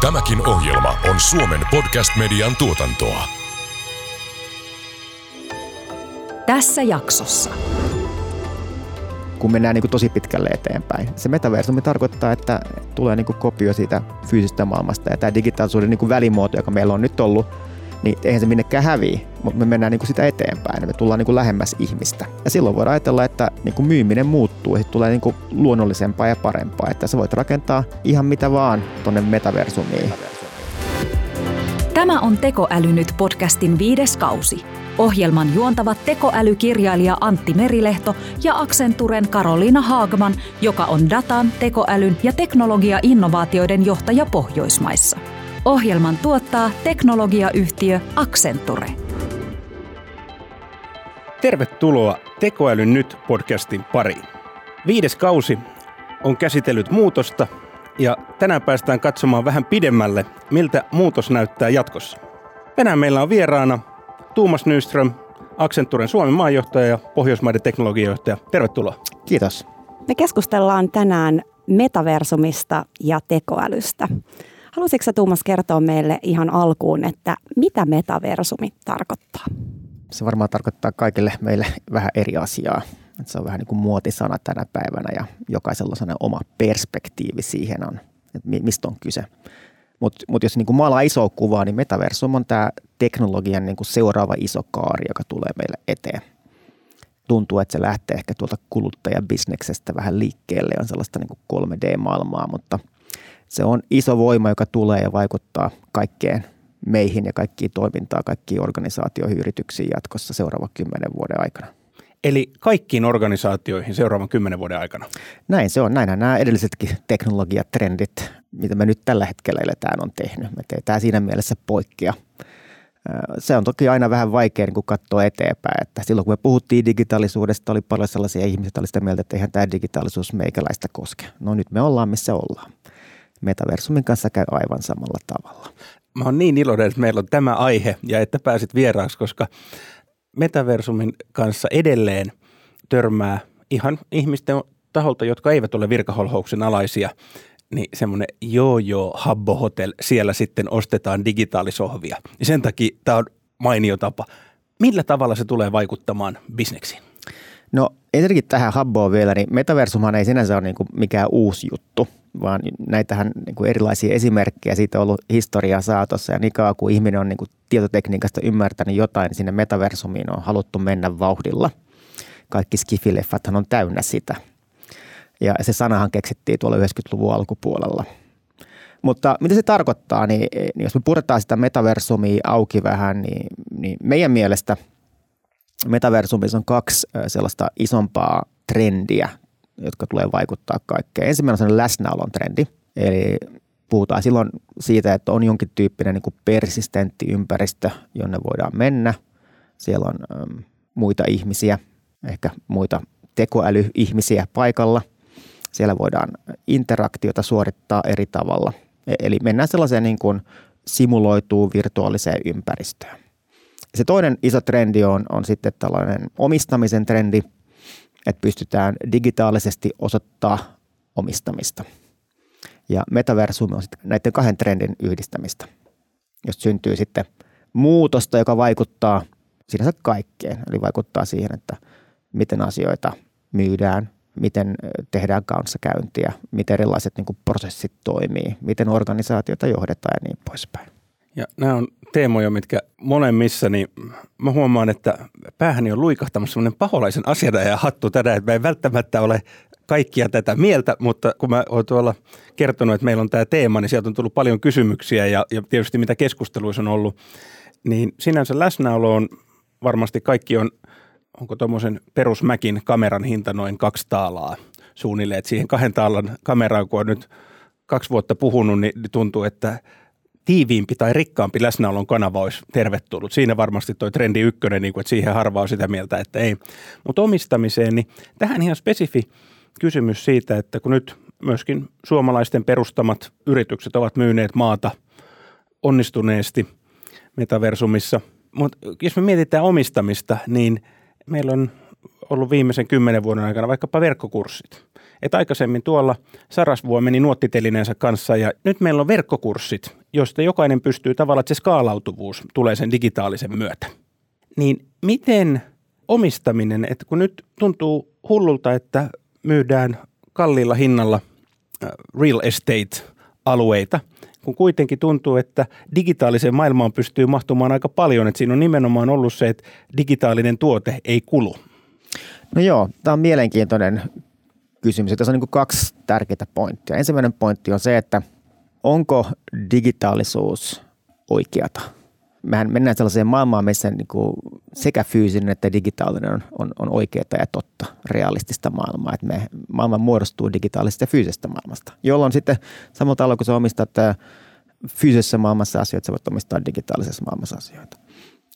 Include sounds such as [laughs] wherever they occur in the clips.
Tämäkin ohjelma on Suomen podcast-median tuotantoa. Tässä jaksossa. kun mennään niin kuin tosi pitkälle eteenpäin. Se metaversumi tarkoittaa, että tulee niin kuin kopio siitä fyysisestä maailmasta ja tämä digitaalisuuden niin kuin välimuoto, joka meillä on nyt ollut, niin eihän se minnekään häviä, mutta me mennään niin kuin sitä eteenpäin ja me tullaan niin kuin lähemmäs ihmistä. Ja silloin voidaan ajatella, että niin kuin myyminen muuttuu ja tulee niin kuin luonnollisempaa ja parempaa, että sä voit rakentaa ihan mitä vaan tuonne metaversumiin. Tämä on Tekoäly nyt podcastin viides kausi. Ohjelman juontavat tekoälykirjailija Antti Merilehto ja Accenturen Karoliina Haagman, joka on datan, tekoälyn ja teknologia-innovaatioiden johtaja Pohjoismaissa. Ohjelman tuottaa teknologiayhtiö Accenture. Tervetuloa Tekoälyn nyt podcastin pariin. Viides kausi on käsitellyt muutosta ja tänään päästään katsomaan vähän pidemmälle, miltä muutos näyttää jatkossa. Tänään meillä on vieraana Tuumas Nyström, Accenturen Suomen maanjohtaja ja Pohjoismaiden teknologiajohtaja. Tervetuloa. Kiitos. Me keskustellaan tänään metaversumista ja tekoälystä. Haluaisitko sä Tuumas kertoa meille ihan alkuun, että mitä metaversumi tarkoittaa? Se varmaan tarkoittaa kaikille meille vähän eri asiaa. Se on vähän niin kuin muotisana tänä päivänä ja jokaisella on oma perspektiivi siihen on, että mistä on kyse. Mutta mut jos niin kuin maalaa isoa kuvaa, niin metaversum on tämä teknologian niin kuin seuraava iso kaari, joka tulee meille eteen. Tuntuu, että se lähtee ehkä tuolta kuluttajabisneksestä vähän liikkeelle, on sellaista niin kuin 3D-maailmaa, mutta se on iso voima, joka tulee ja vaikuttaa kaikkeen meihin ja kaikkiin toimintaa, kaikkiin organisaatioihin, yrityksiin jatkossa seuraavan kymmenen vuoden aikana. Eli kaikkiin organisaatioihin seuraavan kymmenen vuoden aikana. Näin se on. Näinhän nämä edellisetkin teknologiatrendit, mitä me nyt tällä hetkellä eletään, on tehnyt. Me teetään siinä mielessä poikkea. Se on toki aina vähän vaikea niin katsoa eteenpäin. Että silloin kun me puhuttiin digitaalisuudesta, oli paljon sellaisia ihmisiä, jotka sitä mieltä, että eihän tämä digitaalisuus meikäläistä koske. No nyt me ollaan, missä ollaan. Metaversumin kanssa käy aivan samalla tavalla. Mä oon niin iloinen, että meillä on tämä aihe ja että pääsit vieraaksi, koska metaversumin kanssa edelleen törmää ihan ihmisten taholta, jotka eivät ole virkaholhouksen alaisia, niin semmoinen joo joo Habbo Hotel, siellä sitten ostetaan digitaalisohvia. Ja sen takia tämä on mainio tapa. Millä tavalla se tulee vaikuttamaan bisneksiin? No ensinnäkin tähän Habboon vielä, niin metaversumhan ei sinänsä ole niin mikään uusi juttu, vaan näitähän niin kuin erilaisia esimerkkejä siitä on ollut historiaa saatossa ja niin kauan kuin ihminen on niin kuin tietotekniikasta ymmärtänyt jotain, niin sinne metaversumiin on haluttu mennä vauhdilla. Kaikki skifileffathan on täynnä sitä. Ja se sanahan keksittiin tuolla 90-luvun alkupuolella. Mutta mitä se tarkoittaa, niin, niin jos me puretaan sitä metaversumia auki vähän, niin, niin meidän mielestä metaversumissa on kaksi sellaista isompaa trendiä, jotka tulee vaikuttaa kaikkeen. Ensimmäinen on läsnäolon trendi, eli puhutaan silloin siitä, että on jonkin tyyppinen niin kuin persistentti ympäristö, jonne voidaan mennä. Siellä on äm, muita ihmisiä, ehkä muita tekoälyihmisiä paikalla. Siellä voidaan interaktiota suorittaa eri tavalla. E- eli mennään sellaiseen niin kuin simuloituu virtuaaliseen ympäristöön. Se toinen iso trendi on, on sitten tällainen omistamisen trendi, että pystytään digitaalisesti osoittaa omistamista. Ja metaversumi on sitten näiden kahden trendin yhdistämistä, jos syntyy sitten muutosta, joka vaikuttaa sinänsä kaikkeen. Eli vaikuttaa siihen, että miten asioita myydään, miten tehdään kanssakäyntiä, miten erilaiset niin prosessit toimii, miten organisaatiota johdetaan ja niin poispäin. Ja nämä on teemoja, mitkä molemmissa, niin mä huomaan, että päähäni on luikahtamassa sellainen paholaisen ja hattu tänään, että mä en välttämättä ole kaikkia tätä mieltä, mutta kun mä oon tuolla kertonut, että meillä on tämä teema, niin sieltä on tullut paljon kysymyksiä ja, ja tietysti mitä keskusteluissa on ollut, niin sinänsä läsnäolo on varmasti kaikki on, onko tuommoisen perusmäkin kameran hinta noin kaksi taalaa suunnilleen, että siihen kahden taalan kameraan, kun on nyt kaksi vuotta puhunut, niin tuntuu, että tiiviimpi tai rikkaampi läsnäolon kanava olisi tervetullut. Siinä varmasti toi trendi ykkönen, niin kuin, että siihen harva on sitä mieltä, että ei. Mutta omistamiseen, niin tähän ihan spesifi kysymys siitä, että kun nyt myöskin suomalaisten perustamat yritykset ovat myyneet maata onnistuneesti metaversumissa. Mutta jos me mietitään omistamista, niin meillä on ollut viimeisen kymmenen vuoden aikana vaikkapa verkkokurssit. Että aikaisemmin tuolla Sarasvuo meni nuottitelineensä kanssa ja nyt meillä on verkkokurssit, joista jokainen pystyy tavallaan, että se skaalautuvuus tulee sen digitaalisen myötä. Niin miten omistaminen, että kun nyt tuntuu hullulta, että myydään kalliilla hinnalla äh, real estate-alueita, kun kuitenkin tuntuu, että digitaaliseen maailmaan pystyy mahtumaan aika paljon, että siinä on nimenomaan ollut se, että digitaalinen tuote ei kulu. No joo, tämä on mielenkiintoinen kysymys. Tässä on niin kaksi tärkeää pointtia. Ensimmäinen pointti on se, että onko digitaalisuus oikeata? Mehän mennään sellaiseen maailmaan, missä niin kuin sekä fyysinen että digitaalinen on, on, on oikeaa ja totta, realistista maailmaa. Että me, maailma muodostuu digitaalisesta ja fyysisestä maailmasta, jolloin sitten samalla tavalla, kun sä omistat äh, fyysisessä maailmassa asioita, sä voit omistaa digitaalisessa maailmassa asioita.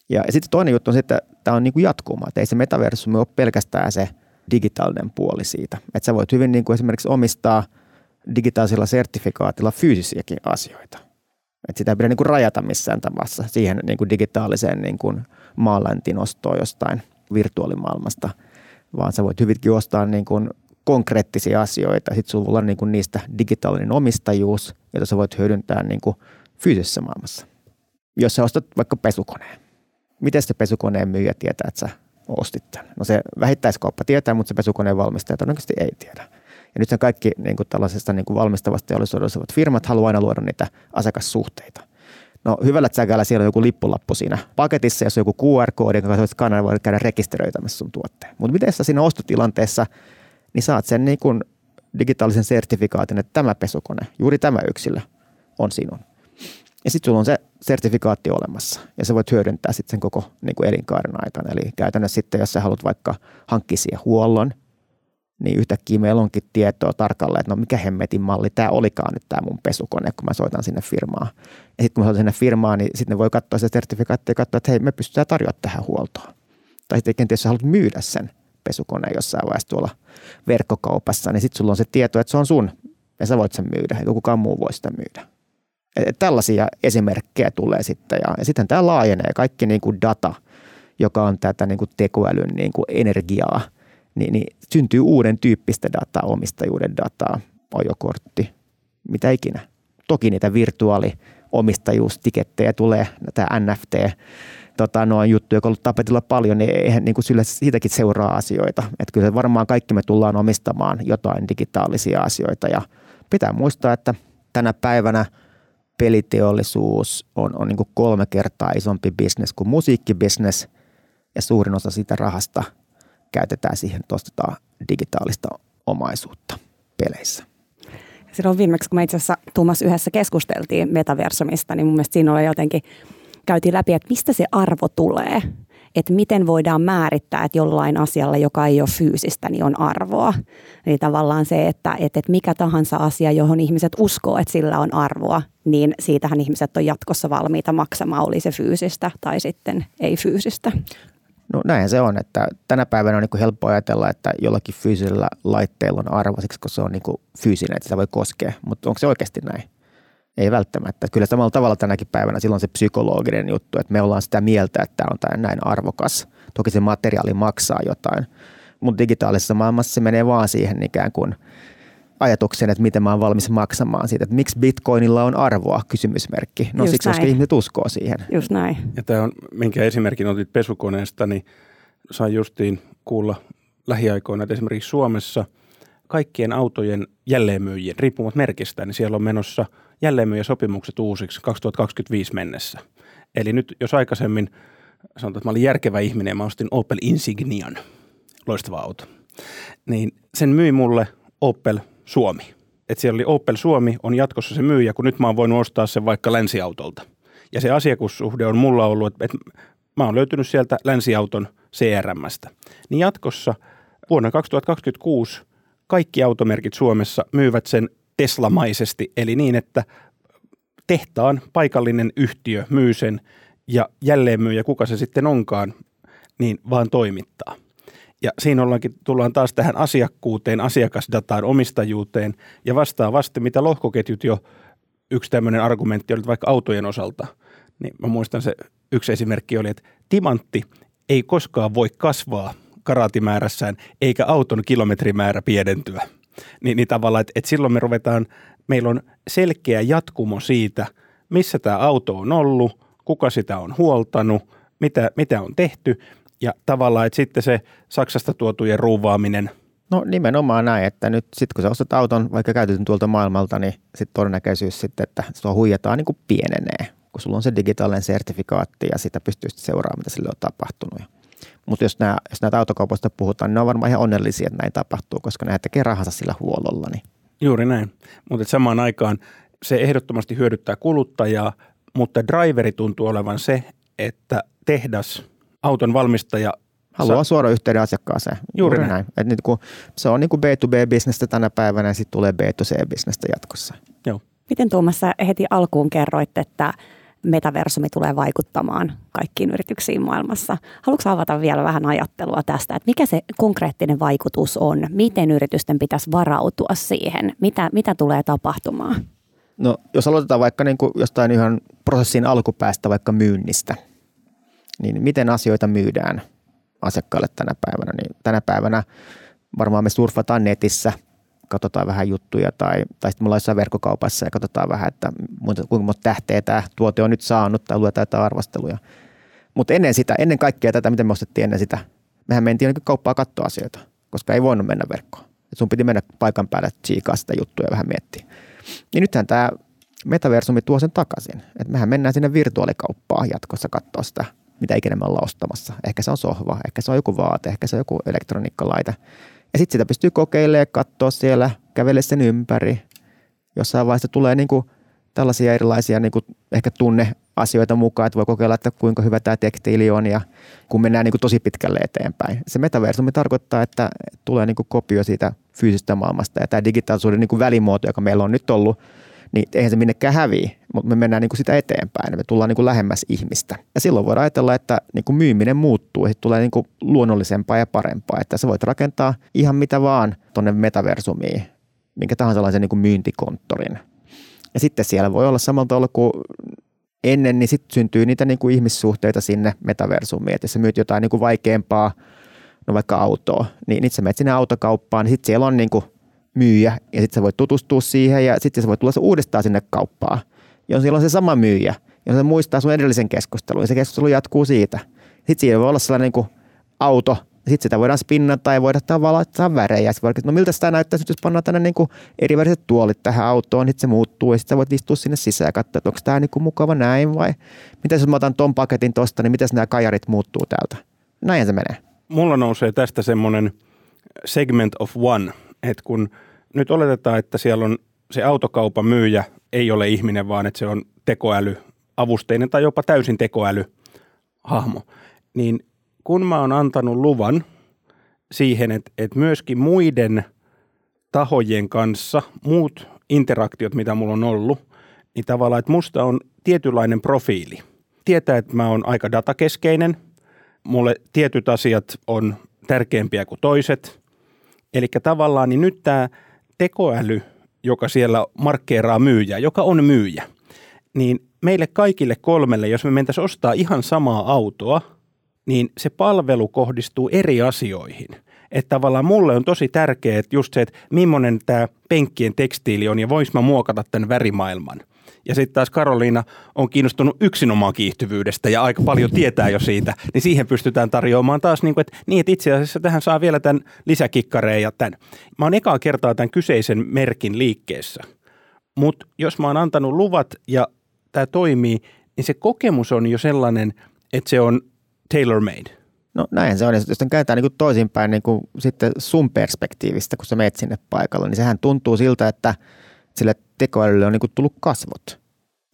Ja, ja sitten toinen juttu on se, että tämä on niin kuin jatkuma. Että ei se metaversumi ole pelkästään se digitaalinen puoli siitä. Että sä voit hyvin niin kuin esimerkiksi omistaa digitaalisella sertifikaatilla fyysisiäkin asioita. Että sitä ei pidä niin kuin rajata missään tavassa siihen niin kuin digitaaliseen niin kuin ostoon jostain virtuaalimaailmasta, vaan sä voit hyvinkin ostaa niin kuin konkreettisia asioita. Sitten sulla on niin kuin niistä digitaalinen omistajuus, jota sä voit hyödyntää niin kuin fyysisessä maailmassa. Jos sä ostat vaikka pesukoneen, miten se pesukoneen myyjä tietää, että sä ostit tämän? No se vähittäiskauppa tietää, mutta se pesukoneen valmistaja todennäköisesti ei tiedä. Ja nyt kaikki niin kuin tällaisesta niin kuin valmistavasta teollisuudessa firmat haluaa aina luoda niitä asiakassuhteita. No hyvällä tsäkällä siellä on joku lippulappu siinä paketissa, jos on joku QR-koodi, jonka voit skannata, voit käydä rekisteröitämässä sun tuotteen. Mutta miten sä siinä ostotilanteessa, niin saat sen niin kuin digitaalisen sertifikaatin, että tämä pesukone, juuri tämä yksilö on sinun. Ja sitten sulla on se sertifikaatti olemassa ja sä voit hyödyntää sitten sen koko niin kuin elinkaaren aikana. Eli käytännössä sitten, jos sä haluat vaikka hankkia siihen huollon, niin yhtäkkiä meillä onkin tietoa tarkalleen, että no mikä hemmetin malli tämä olikaan nyt tämä mun pesukone, kun mä soitan sinne firmaan. Ja sitten kun mä soitan sinne firmaan, niin sitten ne voi katsoa se sertifikaatti ja katsoa, että hei, me pystytään tarjoamaan tähän huoltoa. Tai sitten kenties sä haluat myydä sen pesukoneen jossain vaiheessa tuolla verkkokaupassa, niin sitten sulla on se tieto, että se on sun ja sä voit sen myydä, eikä kukaan muu voi sitä myydä. Tällaisia esimerkkejä tulee sitten ja, ja sitten tämä laajenee kaikki niin kuin data, joka on tätä niin kuin tekoälyn niin kuin energiaa, niin, niin syntyy uuden tyyppistä dataa, omistajuuden dataa, ajokortti, mitä ikinä. Toki niitä virtuaaliomistajuustikettejä tulee, tämä NFT, tota, noin juttuja, jotka on ollut tapetilla paljon, niin eihän niin kuin sille siitäkin seuraa asioita. Että kyllä varmaan kaikki me tullaan omistamaan jotain digitaalisia asioita ja pitää muistaa, että tänä päivänä – peliteollisuus on, on niin kolme kertaa isompi bisnes kuin musiikkibisnes ja suurin osa siitä rahasta käytetään siihen, että digitaalista omaisuutta peleissä. Silloin viimeksi, kun me itse asiassa Tuomas yhdessä keskusteltiin metaversumista, niin mun mielestä siinä oli jotenkin, käytiin läpi, että mistä se arvo tulee että miten voidaan määrittää, että jollain asialla, joka ei ole fyysistä, niin on arvoa. Eli tavallaan se, että, että mikä tahansa asia, johon ihmiset uskoo, että sillä on arvoa, niin siitähän ihmiset on jatkossa valmiita maksamaan, oli se fyysistä tai sitten ei fyysistä. No näin se on, että tänä päivänä on niin helppo ajatella, että jollakin fyysisellä laitteella on arvo, siksi kun se on niin fyysinen, että sitä voi koskea. Mutta onko se oikeasti näin? Ei välttämättä. Kyllä samalla tavalla tänäkin päivänä silloin se psykologinen juttu, että me ollaan sitä mieltä, että tämä on tämä näin arvokas. Toki se materiaali maksaa jotain, mutta digitaalisessa maailmassa se menee vaan siihen ikään kuin ajatukseen, että miten mä oon valmis maksamaan siitä, että miksi bitcoinilla on arvoa, kysymysmerkki. No Just siksi, näin. koska ihmiset uskoo siihen. Just näin. Ja tämä on, minkä esimerkin otit pesukoneesta, niin sain justiin kuulla lähiaikoina, että esimerkiksi Suomessa kaikkien autojen jälleenmyyjien, riippumatta merkistä, niin siellä on menossa – jälleenmyyjäsopimukset uusiksi 2025 mennessä. Eli nyt jos aikaisemmin sanotaan, että mä olin järkevä ihminen ja mä ostin Opel Insignian, loistava auto, niin sen myi mulle Opel Suomi. Että siellä oli Opel Suomi on jatkossa se myyjä, kun nyt mä oon voinut ostaa sen vaikka länsiautolta. Ja se asiakussuhde on mulla ollut, että, mä oon löytynyt sieltä länsiauton CRMstä. Niin jatkossa vuonna 2026 kaikki automerkit Suomessa myyvät sen teslamaisesti, eli niin, että tehtaan paikallinen yhtiö myy sen ja jälleenmyyjä, kuka se sitten onkaan, niin vaan toimittaa. Ja siinä ollaankin, tullaan taas tähän asiakkuuteen, asiakasdataan, omistajuuteen ja vastaavasti, mitä lohkoketjut jo, yksi tämmöinen argumentti oli vaikka autojen osalta, niin mä muistan se yksi esimerkki oli, että timantti ei koskaan voi kasvaa karaatimäärässään eikä auton kilometrimäärä pienentyä. Niin, niin tavallaan, että, että silloin me ruvetaan, meillä on selkeä jatkumo siitä, missä tämä auto on ollut, kuka sitä on huoltanut, mitä, mitä on tehty ja tavallaan, että sitten se Saksasta tuotujen ruuvaaminen – No nimenomaan näin, että nyt sitten kun sä ostat auton vaikka käytetyn tuolta maailmalta, niin sitten todennäköisyys sitten, että sua huijataan niin kuin pienenee, kun sulla on se digitaalinen sertifikaatti ja sitä pystyy seuraamaan, mitä sille on tapahtunut. Mutta jos, nämä, jos näitä autokaupoista puhutaan, niin ne on varmaan ihan onnellisia, että näin tapahtuu, koska ne tekee rahansa sillä huollolla. Niin. Juuri näin, mutta samaan aikaan se ehdottomasti hyödyttää kuluttajaa, mutta driveri tuntuu olevan se, että tehdas, auton valmistaja Haluaa suora yhteyden asiakkaaseen. Juuri, Juuri näin. näin. Et kun, se on niin kuin B2B-bisnestä tänä päivänä ja sitten tulee B2C-bisnestä jatkossa. Joo. Miten Tuomas heti alkuun kerroit, että metaversumi tulee vaikuttamaan kaikkiin yrityksiin maailmassa. Haluatko avata vielä vähän ajattelua tästä, että mikä se konkreettinen vaikutus on? Miten yritysten pitäisi varautua siihen? Mitä, mitä tulee tapahtumaan? No, jos aloitetaan vaikka niin kuin jostain ihan prosessin alkupäästä, vaikka myynnistä, niin miten asioita myydään – asiakkaalle tänä päivänä, niin tänä päivänä varmaan me surfataan netissä, katsotaan vähän juttuja tai, tai sitten me ollaan jossain verkkokaupassa ja katsotaan vähän, että kuinka monta tähteä tämä tuote on nyt saanut tai luetaan jotain arvosteluja. Mutta ennen sitä, ennen kaikkea tätä, miten me ostettiin ennen sitä, mehän mentiin ainakin kauppaa katsoa asioita, koska ei voinut mennä verkkoon. Et sun piti mennä paikan päälle tsiikaa sitä juttuja ja vähän miettiä. Niin nythän tämä metaversumi tuo sen takaisin. Että mehän mennään sinne virtuaalikauppaan jatkossa katsoa sitä mitä ikinä me ollaan ostamassa. Ehkä se on sohva, ehkä se on joku vaate, ehkä se on joku elektroniikkalaite. Ja sitten sitä pystyy kokeilemaan, katsoa siellä, kävele sen ympäri. Jossain vaiheessa tulee niin kuin tällaisia erilaisia niin kuin ehkä tunneasioita mukaan, että voi kokeilla, että kuinka hyvä tämä tekstiili on ja kun mennään niin kuin tosi pitkälle eteenpäin. Se metaversumi tarkoittaa, että tulee niin kuin kopio siitä fyysisestä maailmasta ja tämä digitaalisuuden niin kuin välimuoto, joka meillä on nyt ollut – niin eihän se minnekään häviä, mutta me mennään niin kuin sitä eteenpäin, me tullaan niin kuin lähemmäs ihmistä. Ja silloin voidaan ajatella, että niin kuin myyminen muuttuu, että tulee niin kuin luonnollisempaa ja parempaa, että sä voit rakentaa ihan mitä vaan tuonne metaversumiin, minkä tahansa sellaisen niin kuin myyntikonttorin. Ja sitten siellä voi olla samalla tavalla kuin ennen, niin sitten syntyy niitä niin kuin ihmissuhteita sinne metaversumiin, että jos sä myyt jotain niin kuin vaikeampaa, no vaikka autoa, niin sä menet sinne autokauppaan, niin sitten siellä on niin kuin myyjä ja sitten sä voit tutustua siihen ja sitten sä voit tulla se uudestaan sinne kauppaan. Ja siellä on se sama myyjä, ja se muistaa sun edellisen keskustelun ja se keskustelu jatkuu siitä. Sitten siinä voi olla sellainen niin kuin auto, sitten sitä voidaan spinnata ja voidaan tavallaan laittaa värejä. Sitten voidaan, no miltä sitä näyttää, jos pannaan tänne niin kuin eri väriset tuolit tähän autoon, sitten se muuttuu ja sitten voit istua sinne sisään ja katsoa, että onko tämä niin mukava näin vai mitä jos mä otan ton paketin tosta, niin miten nämä kajarit muuttuu täältä. Näin se menee. Mulla nousee tästä semmoinen segment of one – että kun nyt oletetaan, että siellä on se autokaupan myyjä ei ole ihminen, vaan että se on tekoäly, avusteinen tai jopa täysin tekoäly hahmo, niin kun mä oon antanut luvan siihen, että, että myöskin muiden tahojen kanssa, muut interaktiot, mitä mulla on ollut, niin tavallaan, että musta on tietynlainen profiili. Tietää, että mä oon aika datakeskeinen, mulle tietyt asiat on tärkeämpiä kuin toiset – Eli tavallaan niin nyt tämä tekoäly, joka siellä markkeeraa myyjää, joka on myyjä, niin meille kaikille kolmelle, jos me mentäisiin ostaa ihan samaa autoa, niin se palvelu kohdistuu eri asioihin. Että tavallaan mulle on tosi tärkeää, että just se, että millainen tämä penkkien tekstiili on ja vois mä muokata tämän värimaailman – ja sitten taas Karoliina on kiinnostunut yksinomaan kiihtyvyydestä ja aika paljon tietää jo siitä, niin siihen pystytään tarjoamaan taas niin kuin, että, niin, että itse asiassa tähän saa vielä tämän lisäkikkareen ja tämän. Mä oon ekaa kertaa tämän kyseisen merkin liikkeessä, mutta jos mä oon antanut luvat ja tämä toimii, niin se kokemus on jo sellainen, että se on tailor-made. No näin se on. Ja jos käytetään niin toisinpäin niin sitten sun perspektiivistä, kun sä meet sinne paikalle, niin sehän tuntuu siltä, että – sille tekoälylle on niin kuin tullut kasvot.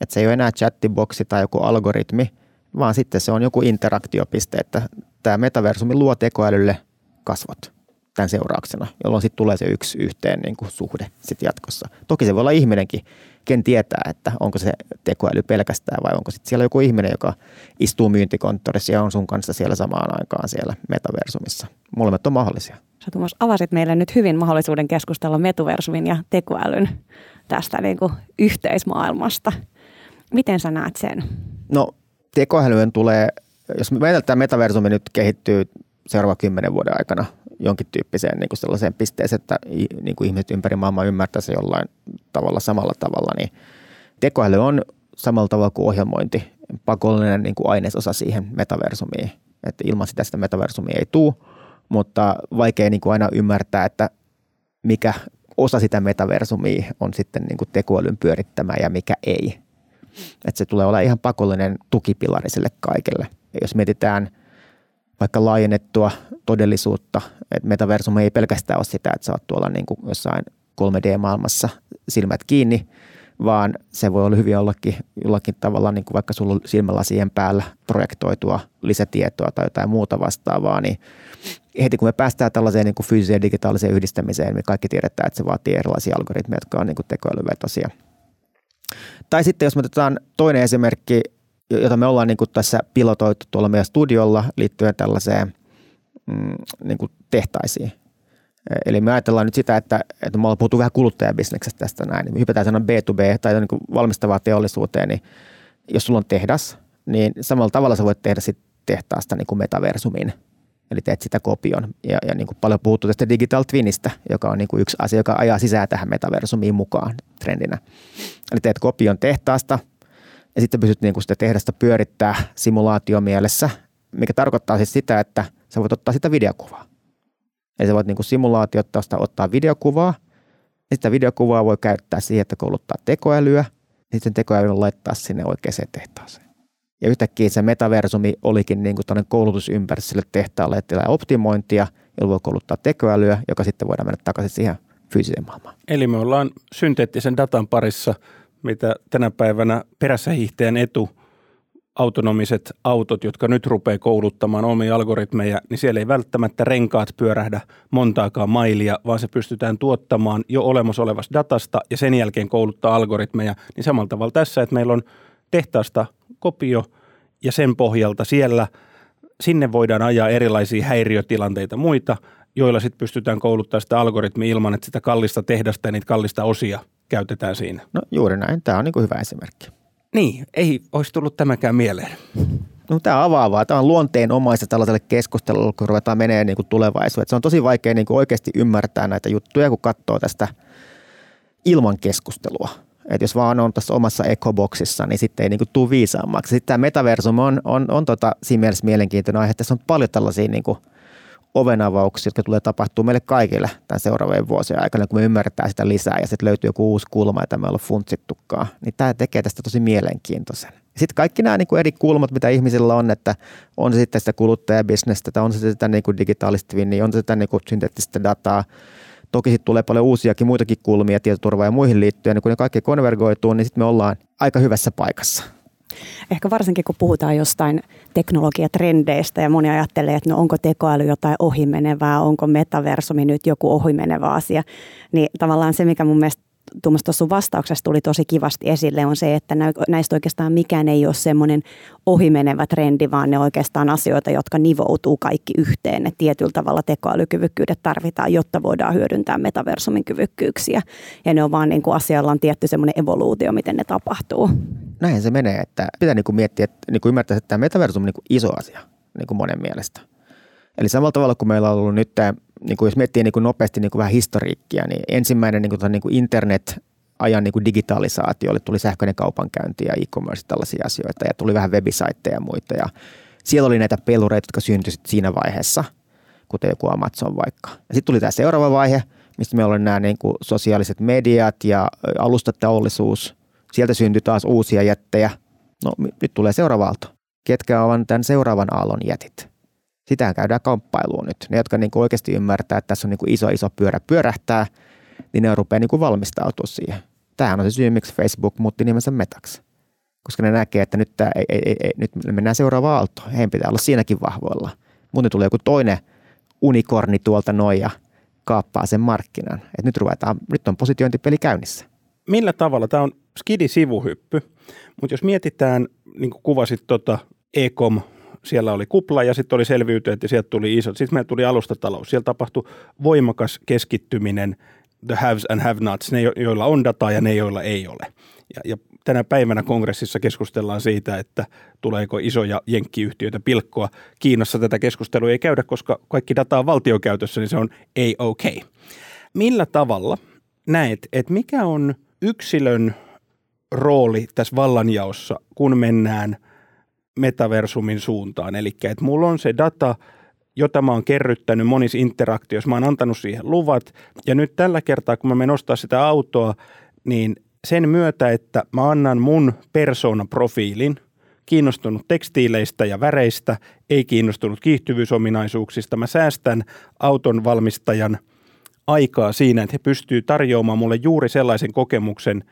Että se ei ole enää chattiboksi tai joku algoritmi, vaan sitten se on joku interaktiopiste, että tämä metaversumi luo tekoälylle kasvot tämän seurauksena, jolloin sitten tulee se yksi yhteen niin kuin suhde sitten jatkossa. Toki se voi olla ihminenkin, ken tietää, että onko se tekoäly pelkästään vai onko sitten siellä joku ihminen, joka istuu myyntikonttorissa ja on sun kanssa siellä samaan aikaan siellä metaversumissa. Molemmat on mahdollisia. Sä Tuomas avasit meille nyt hyvin mahdollisuuden keskustella metaversumin ja tekoälyn tästä niin kuin yhteismaailmasta. Miten sä näet sen? No tekoälyyn tulee, jos me tämä metaversumi nyt kehittyy seuraavan kymmenen vuoden aikana jonkin tyyppiseen niin kuin sellaiseen pisteeseen, että niin kuin ihmiset ympäri maailmaa ymmärtäisi jollain tavalla samalla tavalla, niin tekoäly on samalla tavalla kuin ohjelmointi pakollinen niin kuin ainesosa siihen metaversumiin. Että ilman sitä sitä metaversumia ei tule, mutta vaikea niin kuin aina ymmärtää, että mikä osa sitä metaversumia on sitten niin kuin tekoälyn pyörittämä ja mikä ei. Että se tulee olla ihan pakollinen tukipilari sille kaikille. Ja jos mietitään vaikka laajennettua todellisuutta, että metaversum ei pelkästään ole sitä, että sä oot tuolla niin kuin jossain 3D-maailmassa silmät kiinni, vaan se voi olla hyvin jollakin, jollakin tavalla, niin kuin vaikka sulla on silmälasien päällä projektoitua lisätietoa tai jotain muuta vastaavaa, niin heti kun me päästään tällaiseen niin kuin fyysiseen ja digitaaliseen yhdistämiseen, me kaikki tiedetään, että se vaatii erilaisia algoritmeja, jotka on niin kuin tekoälyvetosia. Tai sitten jos me otetaan toinen esimerkki, jota me ollaan niin kuin tässä pilotoitu tuolla meidän studiolla liittyen tällaiseen mm, niin kuin tehtaisiin. Eli me ajatellaan nyt sitä, että, että me ollaan puhuttu vähän kuluttajabisneksestä tästä näin, niin me hypätään sanan B2B tai niin kuin valmistavaa teollisuuteen, niin jos sulla on tehdas, niin samalla tavalla sä voit tehdä sit tehtaasta niin kuin metaversumin. Eli teet sitä kopion. Ja, ja niin kuin paljon puhuttu tästä digital twinistä, joka on niin kuin yksi asia, joka ajaa sisään tähän metaversumiin mukaan trendinä. Eli teet kopion tehtaasta ja sitten pystyt niin kuin sitä tehdasta pyörittää simulaatiomielessä, mikä tarkoittaa siis sitä, että sä voit ottaa sitä videokuvaa. Eli sä voit niin simulaatiotta ottaa videokuvaa, ja sitä videokuvaa voi käyttää siihen, että kouluttaa tekoälyä, ja sitten tekoäly laittaa sinne oikeaan tehtaaseen. Ja yhtäkkiä se metaversumi olikin niin kuin koulutusympäristö sille tehtaalle, että optimointia, jolla voi kouluttaa tekoälyä, joka sitten voidaan mennä takaisin siihen fyysiseen maailmaan. Eli me ollaan synteettisen datan parissa, mitä tänä päivänä perässä hiihteen etu – autonomiset autot, jotka nyt rupeaa kouluttamaan omia algoritmeja, niin siellä ei välttämättä renkaat pyörähdä montaakaan mailia, vaan se pystytään tuottamaan jo olemassa olevasta datasta ja sen jälkeen kouluttaa algoritmeja. Niin samalla tavalla tässä, että meillä on tehtaasta kopio ja sen pohjalta siellä sinne voidaan ajaa erilaisia häiriötilanteita muita, joilla sitten pystytään kouluttamaan sitä algoritmia ilman, että sitä kallista tehdasta ja niitä kallista osia käytetään siinä. No juuri näin. Tämä on niin kuin hyvä esimerkki. Niin, ei olisi tullut tämäkään mieleen. No, tämä avaavaa. Tämä on luonteenomaista tällaiselle keskustelulle, kun ruvetaan menee niin tulevaisuuteen. Se on tosi vaikea niin kuin oikeasti ymmärtää näitä juttuja, kun katsoo tästä ilman keskustelua. Et jos vaan on tässä omassa ekoboksissa, niin sitten ei niin kuin tule viisaammaksi. Sitten tämä metaversum on, on, on tota, siinä mielessä mielenkiintoinen aihe. Tässä on paljon tällaisia niin kuin ovenavauksia, jotka tulee tapahtua meille kaikille tämän seuraavien vuosien aikana, kun me ymmärretään sitä lisää ja sitten löytyy joku uusi kulma, jota me ollaan funtsittukaan. Niin tämä tekee tästä tosi mielenkiintoisen. Sitten kaikki nämä niin eri kulmat, mitä ihmisillä on, että on se sitten sitä kuluttajabisnestä, tai on se sitä niin kuin digitaalista twinniä, on se sitä niin kuin synteettistä dataa. Toki sitten tulee paljon uusiakin muitakin kulmia tietoturvaa ja muihin liittyen, ja kun ne kaikki konvergoituu, niin sitten me ollaan aika hyvässä paikassa. Ehkä varsinkin kun puhutaan jostain teknologiatrendeistä ja moni ajattelee, että no onko tekoäly jotain ohimenevää, onko metaversumi nyt joku ohimenevä asia, niin tavallaan se, mikä mun mielestä Tuomas tuossa vastauksessa tuli tosi kivasti esille, on se, että näistä oikeastaan mikään ei ole semmoinen ohimenevä trendi, vaan ne oikeastaan asioita, jotka nivoutuu kaikki yhteen. Että tietyllä tavalla tekoälykyvykkyydet tarvitaan, jotta voidaan hyödyntää metaversumin kyvykkyyksiä. Ja ne on vaan niin kuin asialla on tietty semmoinen evoluutio, miten ne tapahtuu. Näin se menee, että pitää niin kuin miettiä, että niin kuin ymmärtää, että tämä metaversum on niin kuin iso asia niin kuin monen mielestä. Eli samalla tavalla kuin meillä on ollut nyt tämä niin kuin jos miettii niin kuin nopeasti niin kuin vähän historiikkia, niin ensimmäinen niin kuin, niin kuin internet ajan niin kuin digitalisaatio, oli tuli sähköinen kaupankäynti ja e-commerce tällaisia asioita ja tuli vähän webisaitteja ja muita ja siellä oli näitä pelureita, jotka syntyivät siinä vaiheessa, kuten joku Amazon vaikka. Sitten tuli tämä seuraava vaihe, mistä meillä oli nämä niin kuin sosiaaliset mediat ja alustateollisuus. Sieltä syntyi taas uusia jättejä. No nyt tulee seuraava aalto. Ketkä ovat tämän seuraavan aallon jätit? Sitähän käydään kamppailuun nyt. Ne, jotka niin oikeasti ymmärtää, että tässä on niin kuin iso, iso pyörä pyörähtää, niin ne rupeaa niin kuin valmistautua siihen. Tämähän on se syy, miksi Facebook muutti nimensä metaksi. Koska ne näkee, että nyt, tämä, ei, ei, ei, nyt mennään seuraavaan aaltoon. Heidän pitää olla siinäkin vahvoilla. Muuten tulee joku toinen unikorni tuolta noin ja kaappaa sen markkinan. Et nyt, ruvetaan, nyt on positiointipeli käynnissä. Millä tavalla? Tämä on skidi-sivuhyppy, mutta jos mietitään, niin kuin kuvasit tuota Ecom siellä oli kupla ja sitten oli selviytyä, että sieltä tuli isot. Sitten meillä tuli alustatalous. Siellä tapahtui voimakas keskittyminen, the haves and have nots, ne joilla on dataa ja ne joilla ei ole. Ja, ja tänä päivänä kongressissa keskustellaan siitä, että tuleeko isoja jenkkiyhtiöitä pilkkoa. Kiinassa tätä keskustelua ei käydä, koska kaikki data on valtiokäytössä, niin se on A-OK. Millä tavalla näet, että mikä on yksilön rooli tässä vallanjaossa, kun mennään metaversumin suuntaan? Eli että mulla on se data, jota mä oon kerryttänyt monissa interaktioissa, mä oon antanut siihen luvat, ja nyt tällä kertaa, kun mä menen ostaa sitä autoa, niin sen myötä, että mä annan mun persoonaprofiilin, kiinnostunut tekstiileistä ja väreistä, ei kiinnostunut kiihtyvyysominaisuuksista, mä säästän auton valmistajan aikaa siinä, että he pystyy tarjoamaan mulle juuri sellaisen kokemuksen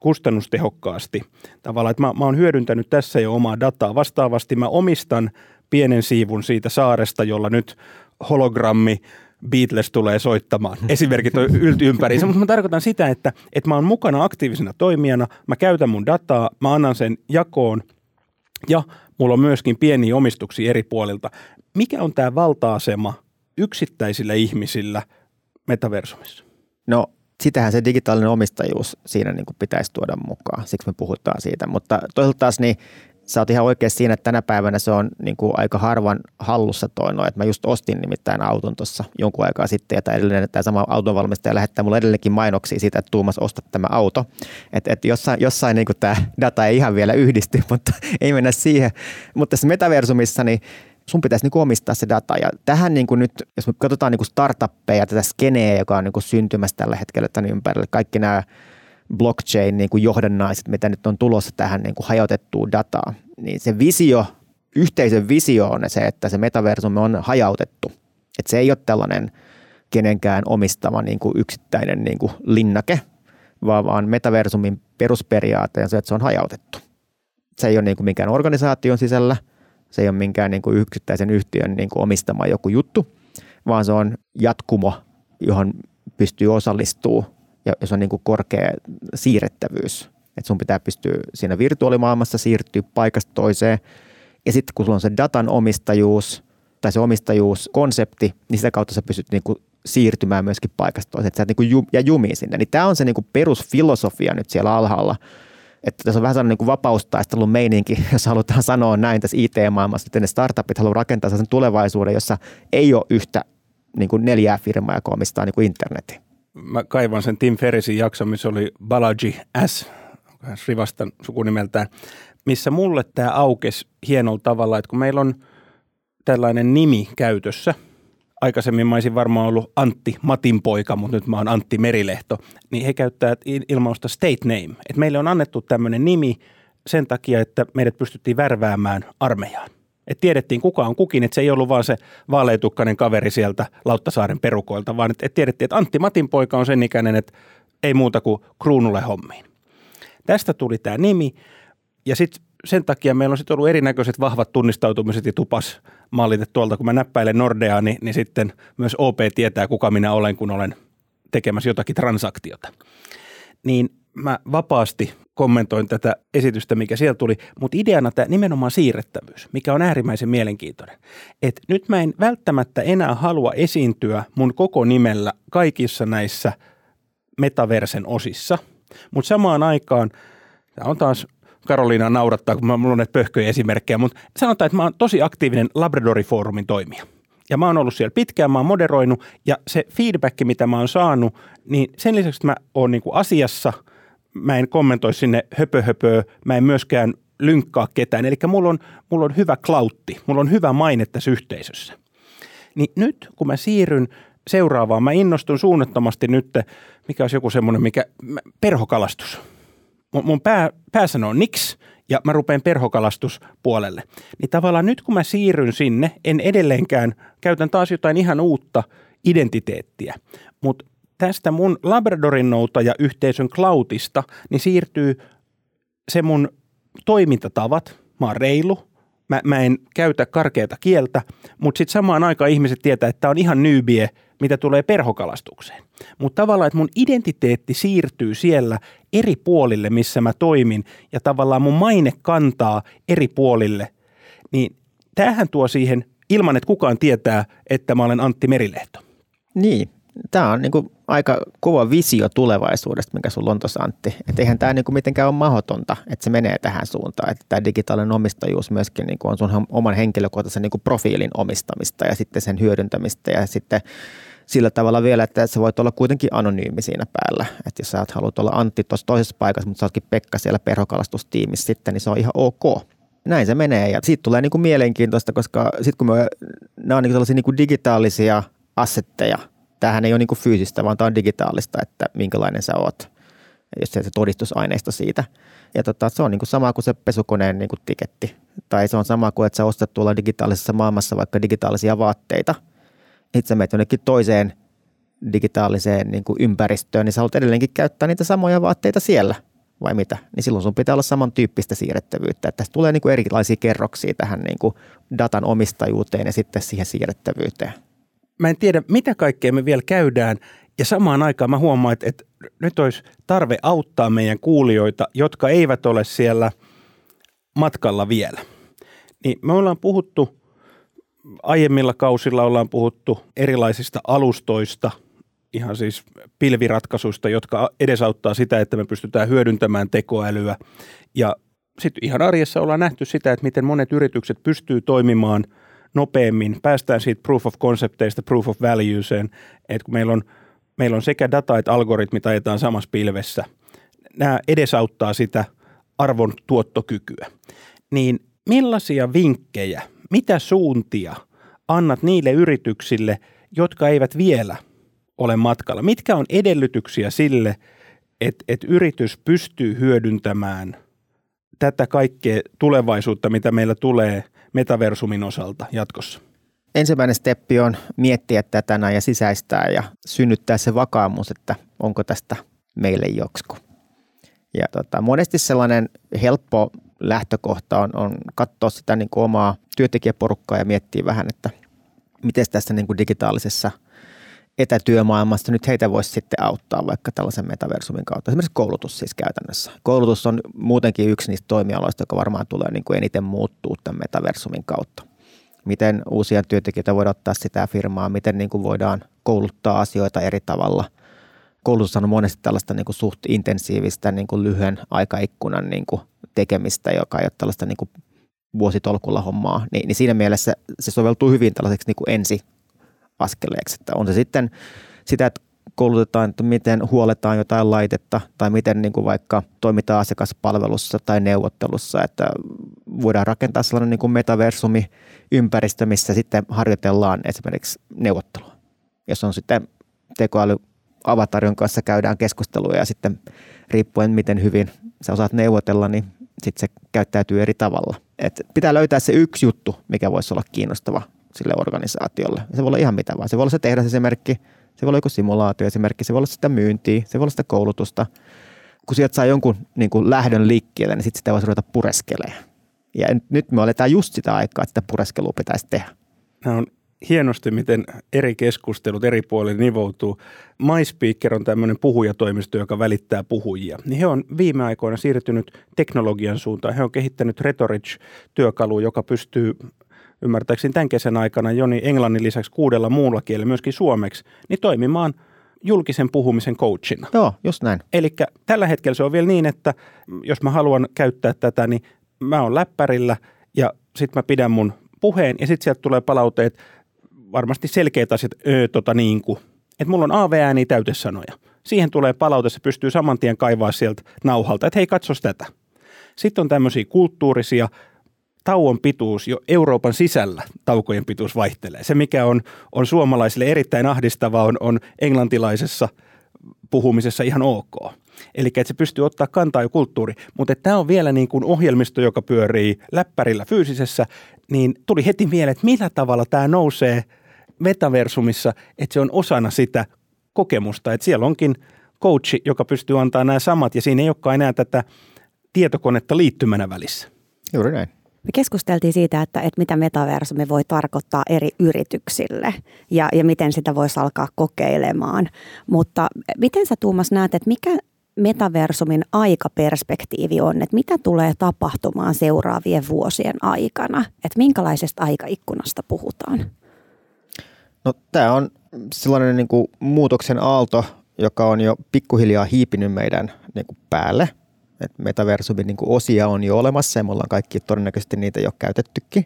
kustannustehokkaasti. Tavallaan, että mä, mä oon hyödyntänyt tässä jo omaa dataa. Vastaavasti mä omistan pienen siivun siitä saaresta, jolla nyt hologrammi Beatles tulee soittamaan. [laughs] Esimerkit on ylty ympäri. Mutta mä tarkoitan sitä, että, että mä oon mukana aktiivisena toimijana, mä käytän mun dataa, mä annan sen jakoon ja mulla on myöskin pieniä omistuksia eri puolilta. Mikä on tämä valta-asema yksittäisillä ihmisillä metaversumissa? No sitähän se digitaalinen omistajuus siinä niin kuin pitäisi tuoda mukaan, siksi me puhutaan siitä. Mutta toisaalta taas niin sä oot ihan oikein siinä, että tänä päivänä se on niin kuin aika harvan hallussa toinoa. Että mä just ostin nimittäin auton tuossa jonkun aikaa sitten, ja tämä, edellinen, tämä sama autonvalmistaja lähettää mulle edelleenkin mainoksia siitä, että Tuumas ostat tämä auto. Että et jossain, jossain niin kuin tämä data ei ihan vielä yhdisty, [laughs] mutta ei mennä siihen. Mutta tässä metaversumissa, niin sun pitäisi niin kuin omistaa se data. Ja tähän niin kuin nyt, jos me katsotaan niin kuin startuppeja, tätä skeneä, joka on niin kuin syntymässä tällä hetkellä tämän ympärille, kaikki nämä blockchain niin kuin johdannaiset, mitä nyt on tulossa tähän niin kuin hajautettuun dataan, niin se visio, yhteisön visio on se, että se metaversumi on hajautettu. Että se ei ole tällainen kenenkään omistama niin kuin yksittäinen niin kuin linnake, vaan, vaan metaversumin perusperiaate on se, että se on hajautettu. Se ei ole niin kuin minkään organisaation sisällä, se ei ole minkään niin kuin yksittäisen yhtiön niin kuin omistama joku juttu, vaan se on jatkumo, johon pystyy osallistumaan ja jos on niin kuin korkea siirrettävyys. Että sun pitää pystyä siinä virtuaalimaailmassa siirtyä paikasta toiseen. Ja sitten kun sulla on se datan omistajuus tai se omistajuuskonsepti, niin sitä kautta sä pystyt niin kuin siirtymään myöskin paikasta toiseen, että sä et niin kuin ja jumiin sinne. Niin tämä on se niin kuin perusfilosofia nyt siellä alhaalla. Että tässä on vähän sellainen niin vapaustaistelun meininki, [laughs] jos halutaan sanoa näin tässä IT-maailmassa, että ne startupit haluaa rakentaa sen tulevaisuuden, jossa ei ole yhtä niin kuin neljää firmaa, joka omistaa niin internetin. Mä kaivan sen Tim Ferrisin jakson, missä oli Balaji S, Rivastan sukunimeltään, missä mulle tämä aukesi hienolla tavalla, että kun meillä on tällainen nimi käytössä, aikaisemmin mä olisin varmaan ollut Antti Matin poika, mutta nyt mä oon Antti Merilehto, niin he käyttää ilmausta state name. Et meille on annettu tämmöinen nimi sen takia, että meidät pystyttiin värväämään armeijaan että tiedettiin kuka on kukin, että se ei ollut vaan se vaaleetukkainen kaveri sieltä Lauttasaaren perukoilta, vaan että, että tiedettiin, että Antti Matin poika on sen ikäinen, että ei muuta kuin kruunulle hommiin. Tästä tuli tämä nimi ja sitten sen takia meillä on sitten ollut erinäköiset vahvat tunnistautumiset ja tupas mallit, tuolta kun mä näppäilen Nordeaa, niin, niin sitten myös OP tietää, kuka minä olen, kun olen tekemässä jotakin transaktiota. Niin mä vapaasti kommentoin tätä esitystä, mikä siellä tuli, mutta ideana tämä nimenomaan siirrettävyys, mikä on äärimmäisen mielenkiintoinen. Et nyt mä en välttämättä enää halua esiintyä mun koko nimellä kaikissa näissä metaversen osissa, mutta samaan aikaan, tämä on taas Karoliina naurattaa, kun mulla on näitä pöhköjä esimerkkejä, mutta sanotaan, että mä oon tosi aktiivinen Labradori-foorumin toimija. Ja mä oon ollut siellä pitkään, mä oon moderoinut ja se feedback, mitä mä oon saanut, niin sen lisäksi, että mä oon niin kuin asiassa – mä en kommentoi sinne höpö, höpö mä en myöskään lynkkaa ketään. Eli mulla on, mulla on hyvä klautti, mulla on hyvä maine tässä yhteisössä. Niin nyt kun mä siirryn seuraavaan, mä innostun suunnattomasti nyt, mikä olisi joku semmoinen, mikä, perhokalastus. Mun, mun pää, pääsano on niks ja mä rupean perhokalastuspuolelle. Niin tavallaan nyt kun mä siirryn sinne, en edelleenkään, käytän taas jotain ihan uutta identiteettiä, mutta tästä mun Labradorin noutaja yhteisön cloudista, niin siirtyy se mun toimintatavat. Mä oon reilu, mä, mä en käytä karkeata kieltä, mutta sitten samaan aikaan ihmiset tietää, että tämä on ihan nybie, mitä tulee perhokalastukseen. Mutta tavallaan, että mun identiteetti siirtyy siellä eri puolille, missä mä toimin, ja tavallaan mun maine kantaa eri puolille, niin tämähän tuo siihen, ilman että kukaan tietää, että mä olen Antti Merilehto. Niin, Tämä on niin kuin aika kova visio tulevaisuudesta, mikä sulla on tuossa Antti. Että eihän tämä niin kuin mitenkään ole mahdotonta, että se menee tähän suuntaan. Että tämä digitaalinen omistajuus myöskin niin kuin on sun oman henkilökohtaisen niin kuin profiilin omistamista ja sitten sen hyödyntämistä ja sitten sillä tavalla vielä, että sä voit olla kuitenkin anonyymi siinä päällä. Että jos sä haluat olla Antti tuossa toisessa paikassa, mutta sä ootkin Pekka siellä perhokalastustiimissä sitten, niin se on ihan ok. Näin se menee ja siitä tulee niin kuin mielenkiintoista, koska sitten kun me, nämä on niin kuin niin kuin digitaalisia assetteja, tämähän ei ole niin fyysistä, vaan tämä on digitaalista, että minkälainen sä oot, jos se, todistusaineisto siitä. Ja tota, se on niin kuin sama kuin se pesukoneen niin kuin tiketti. Tai se on sama kuin, että sä ostat tuolla digitaalisessa maailmassa vaikka digitaalisia vaatteita – itse menet jonnekin toiseen digitaaliseen niin kuin ympäristöön, niin sä haluat edelleenkin käyttää niitä samoja vaatteita siellä vai mitä? Niin silloin sun pitää olla samantyyppistä siirrettävyyttä. Että tästä tulee niin kuin erilaisia kerroksia tähän niin kuin datan omistajuuteen ja sitten siihen siirrettävyyteen. Mä en tiedä, mitä kaikkea me vielä käydään. Ja samaan aikaan mä huomaan, että, että nyt olisi tarve auttaa meidän kuulijoita, jotka eivät ole siellä matkalla vielä. Niin me ollaan puhuttu aiemmilla kausilla ollaan puhuttu erilaisista alustoista, ihan siis pilviratkaisuista, jotka edesauttaa sitä, että me pystytään hyödyntämään tekoälyä. Ja sitten ihan arjessa ollaan nähty sitä, että miten monet yritykset pystyy toimimaan nopeammin. Päästään siitä proof of concepteista proof of valueseen, että kun meillä on, meillä on sekä data että algoritmit ajetaan samassa pilvessä, nämä edesauttaa sitä arvon tuottokykyä. Niin millaisia vinkkejä mitä suuntia annat niille yrityksille, jotka eivät vielä ole matkalla? Mitkä on edellytyksiä sille, että, että yritys pystyy hyödyntämään tätä kaikkea tulevaisuutta, mitä meillä tulee metaversumin osalta jatkossa? Ensimmäinen steppi on miettiä tätä ja sisäistää ja synnyttää se vakaamus, että onko tästä meille joksku. Ja tota, monesti sellainen helppo lähtökohta on, on katsoa sitä niin kuin omaa työntekijäporukkaa ja miettiä vähän, että miten tässä niin kuin digitaalisessa etätyömaailmassa nyt heitä voisi sitten auttaa vaikka tällaisen metaversumin kautta. Esimerkiksi koulutus siis käytännössä. Koulutus on muutenkin yksi niistä toimialoista, joka varmaan tulee niin kuin eniten muuttuu tämän metaversumin kautta. Miten uusia työntekijöitä voidaan ottaa sitä firmaa, miten niin kuin voidaan kouluttaa asioita eri tavalla. Koulutus on monesti tällaista niin kuin suht intensiivistä niin kuin lyhyen aikaikkunan niin kuin tekemistä, joka ei ole tällaista niin kuin vuositolkulla hommaa, niin, niin siinä mielessä se soveltuu hyvin tällaiseksi niin kuin ensiaskeleeksi. Että on se sitten sitä, että koulutetaan, että miten huoletaan jotain laitetta tai miten niin kuin vaikka toimitaan asiakaspalvelussa tai neuvottelussa, että voidaan rakentaa sellainen niin kuin metaversumi ympäristö, missä sitten harjoitellaan esimerkiksi neuvottelua. Jos on sitten tekoäly avatarin kanssa käydään keskustelua ja sitten riippuen miten hyvin sä osaat neuvotella, niin sitten se käyttäytyy eri tavalla. Et pitää löytää se yksi juttu, mikä voisi olla kiinnostava sille organisaatiolle. Se voi olla ihan mitä vaan. Se voi olla se tehdasesimerkki, se voi olla joku simulaatioesimerkki, se voi olla sitä myyntiä, se voi olla sitä koulutusta. Kun sieltä saa jonkun niin kuin lähdön liikkeelle, niin sitten sitä voisi ruveta pureskelemaan. Ja nyt me oletaan just sitä aikaa, että sitä pureskelua pitäisi tehdä. Nämä on hienosti, miten eri keskustelut eri puolille nivoutuu. MySpeaker on tämmöinen puhujatoimisto, joka välittää puhujia. Niin he on viime aikoina siirtynyt teknologian suuntaan. He on kehittänyt Rhetorich-työkalu, joka pystyy ymmärtääkseni tämän kesän aikana Joni englannin lisäksi kuudella muulla kielellä, myöskin suomeksi, niin toimimaan julkisen puhumisen coachina. Joo, just näin. Eli tällä hetkellä se on vielä niin, että jos mä haluan käyttää tätä, niin mä oon läppärillä ja sitten mä pidän mun puheen ja sitten sieltä tulee palautteet, varmasti selkeät asiat, öö, tota niin kuin. Että mulla on AV-ääni täytesanoja. Siihen tulee palaute, se pystyy saman tien kaivaa sieltä nauhalta, että hei katsos tätä. Sitten on tämmöisiä kulttuurisia, tauon pituus jo Euroopan sisällä taukojen pituus vaihtelee. Se, mikä on, on suomalaisille erittäin ahdistava, on, on englantilaisessa puhumisessa ihan ok. Eli että se pystyy ottaa kantaa jo kulttuuri. Mutta tämä on vielä niin kuin ohjelmisto, joka pyörii läppärillä fyysisessä, niin tuli heti mieleen, että millä tavalla tämä nousee – metaversumissa, että se on osana sitä kokemusta, että siellä onkin coachi, joka pystyy antaa nämä samat ja siinä ei olekaan enää tätä tietokonetta liittymänä välissä. Juuri näin. Me keskusteltiin siitä, että, että mitä metaversumi voi tarkoittaa eri yrityksille ja, ja miten sitä voisi alkaa kokeilemaan. Mutta miten sä Tuumas näet, että mikä metaversumin aikaperspektiivi on, että mitä tulee tapahtumaan seuraavien vuosien aikana, että minkälaisesta aikaikkunasta puhutaan? No tämä on sellainen niin kuin muutoksen aalto, joka on jo pikkuhiljaa hiipinyt meidän niin kuin päälle. Et metaversumin niin osia on jo olemassa ja me ollaan kaikki todennäköisesti niitä jo käytettykin.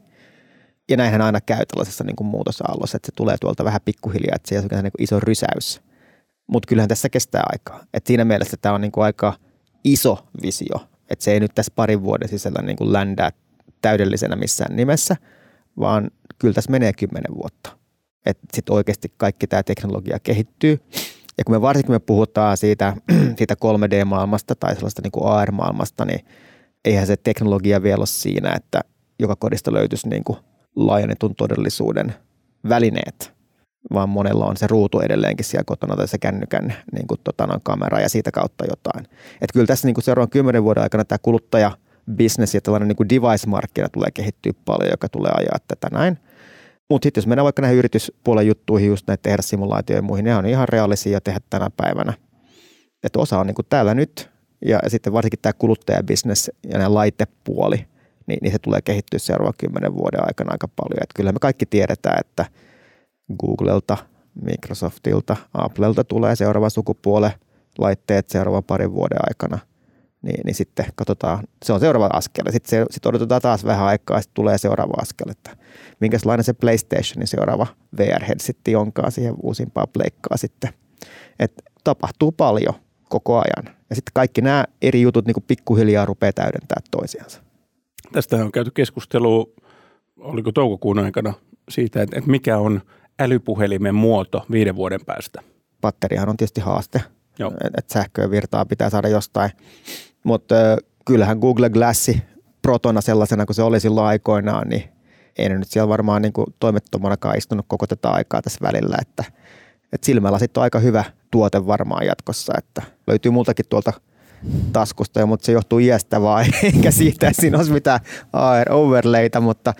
Ja näinhän aina käy tällaisessa niin kuin muutosaallossa, että se tulee tuolta vähän pikkuhiljaa, että se on niin iso rysäys. Mutta kyllähän tässä kestää aikaa. Et siinä mielessä tämä on niin kuin aika iso visio, että se ei nyt tässä parin vuoden sisällä niin kuin ländää täydellisenä missään nimessä, vaan kyllä tässä menee kymmenen vuotta. Että sitten oikeasti kaikki tämä teknologia kehittyy. Ja kun me varsinkin me puhutaan siitä, [clears throat] siitä 3D-maailmasta tai sellaista niin kuin AR-maailmasta, niin eihän se teknologia vielä ole siinä, että joka kodista löytyisi niin kuin laajennetun todellisuuden välineet, vaan monella on se ruutu edelleenkin siellä kotona tai se kännykän niin kuin, tota, noin kamera ja siitä kautta jotain. Et kyllä tässä niin kuin seuraavan kymmenen vuoden aikana tämä kuluttaja business ja tällainen niin device-markkina tulee kehittyä paljon, joka tulee ajaa tätä näin. Mutta sitten jos mennään vaikka näihin yrityspuolen juttuihin, just näitä tehdä ja muihin, ne on ihan reaalisia tehdä tänä päivänä. Että osa on niin kuin täällä nyt ja sitten varsinkin tämä kuluttajabisnes ja nämä laitepuoli, niin, niin se tulee kehittyä seuraavan kymmenen vuoden aikana aika paljon. Että kyllä me kaikki tiedetään, että Googlelta, Microsoftilta, Applelta tulee seuraava sukupuole laitteet seuraavan parin vuoden aikana – niin, niin sitten katsotaan, se on seuraava askel. Sitten se, sit odotetaan taas vähän aikaa, sitten tulee seuraava askel, että minkälainen se PlayStationin seuraava VR-headsetti onkaan siihen uusimpaan pleikkaa sitten. Et tapahtuu paljon koko ajan. Ja sitten kaikki nämä eri jutut niin pikkuhiljaa rupeaa täydentää toisiansa. Tästä on käyty keskustelua, oliko toukokuun aikana, siitä, että, mikä on älypuhelimen muoto viiden vuoden päästä. Batterihan on tietysti haaste, että et sähköä virtaa pitää saada jostain. Mutta kyllähän Google Glassi protona sellaisena kuin se oli silloin aikoinaan, niin ei ne nyt siellä varmaan niin kuin toimettomanakaan istunut koko tätä aikaa tässä välillä, että, että silmälasit on aika hyvä tuote varmaan jatkossa, että löytyy multakin tuolta taskusta, mutta se johtuu iästä vaan, [laughs] eikä siitä, että siinä olisi mitään AR-overlayta, mutta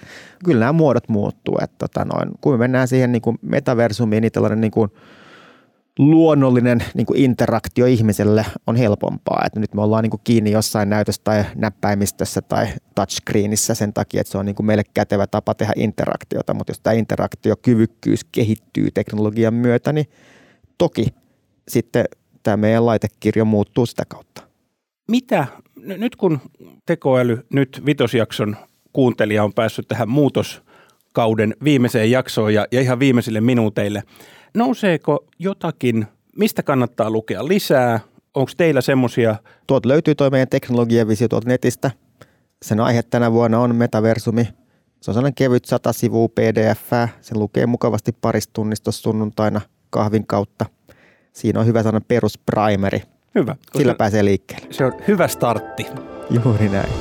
kyllä nämä muodot muuttuu. Että tota noin, kun me mennään siihen niin kuin metaversumiin, niin tällainen niin kuin luonnollinen niin kuin interaktio ihmiselle on helpompaa. Että nyt me ollaan niin kuin kiinni jossain näytössä tai näppäimistössä tai touchscreenissä sen takia, että se on niin kuin meille kätevä tapa tehdä interaktiota. Mutta jos tämä interaktiokyvykkyys kehittyy teknologian myötä, niin toki sitten tämä meidän laitekirjo muuttuu sitä kautta. Mitä, nyt kun tekoäly, nyt vitosjakson kuuntelija on päässyt tähän muutoskauden viimeiseen jaksoon ja, ja ihan viimeisille minuuteille – Nouseeko jotakin, mistä kannattaa lukea lisää? Onko teillä semmoisia? Tuolta löytyy tuo meidän teknologiavisio tuolta netistä. Sen aihe tänä vuonna on metaversumi. Se on sellainen kevyt sata sivua pdf Se lukee mukavasti parista tunnista sunnuntaina kahvin kautta. Siinä on hyvä sellainen perusprimeri. Hyvä. Sillä pääsee liikkeelle. Se on hyvä startti. Juuri näin.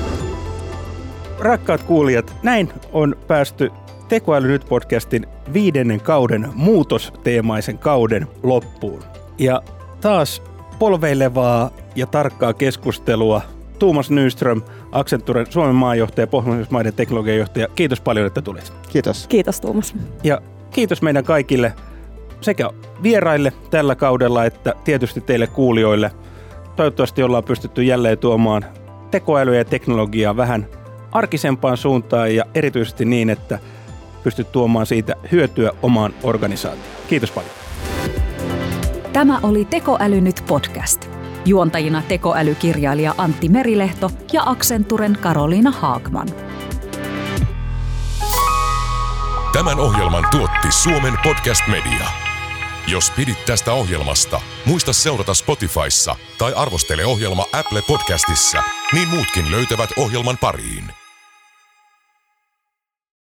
Rakkaat kuulijat, näin on päästy Tekoäly nyt podcastin viidennen kauden muutosteemaisen kauden loppuun. Ja taas polveilevaa ja tarkkaa keskustelua Tuomas Nyström, Accenturen Suomen maanjohtaja, Pohjoismaiden teknologiajohtaja. Kiitos paljon, että tulit. Kiitos. Kiitos Tuomas. Ja kiitos meidän kaikille sekä vieraille tällä kaudella että tietysti teille kuulijoille. Toivottavasti ollaan pystytty jälleen tuomaan tekoälyä ja teknologiaa vähän arkisempaan suuntaan ja erityisesti niin, että – pystyt tuomaan siitä hyötyä omaan organisaatioon. Kiitos paljon. Tämä oli Tekoäly nyt podcast. Juontajina tekoälykirjailija Antti Merilehto ja Accenturen Karoliina Haagman. Tämän ohjelman tuotti Suomen Podcast Media. Jos pidit tästä ohjelmasta, muista seurata Spotifyssa tai arvostele ohjelma Apple Podcastissa, niin muutkin löytävät ohjelman pariin.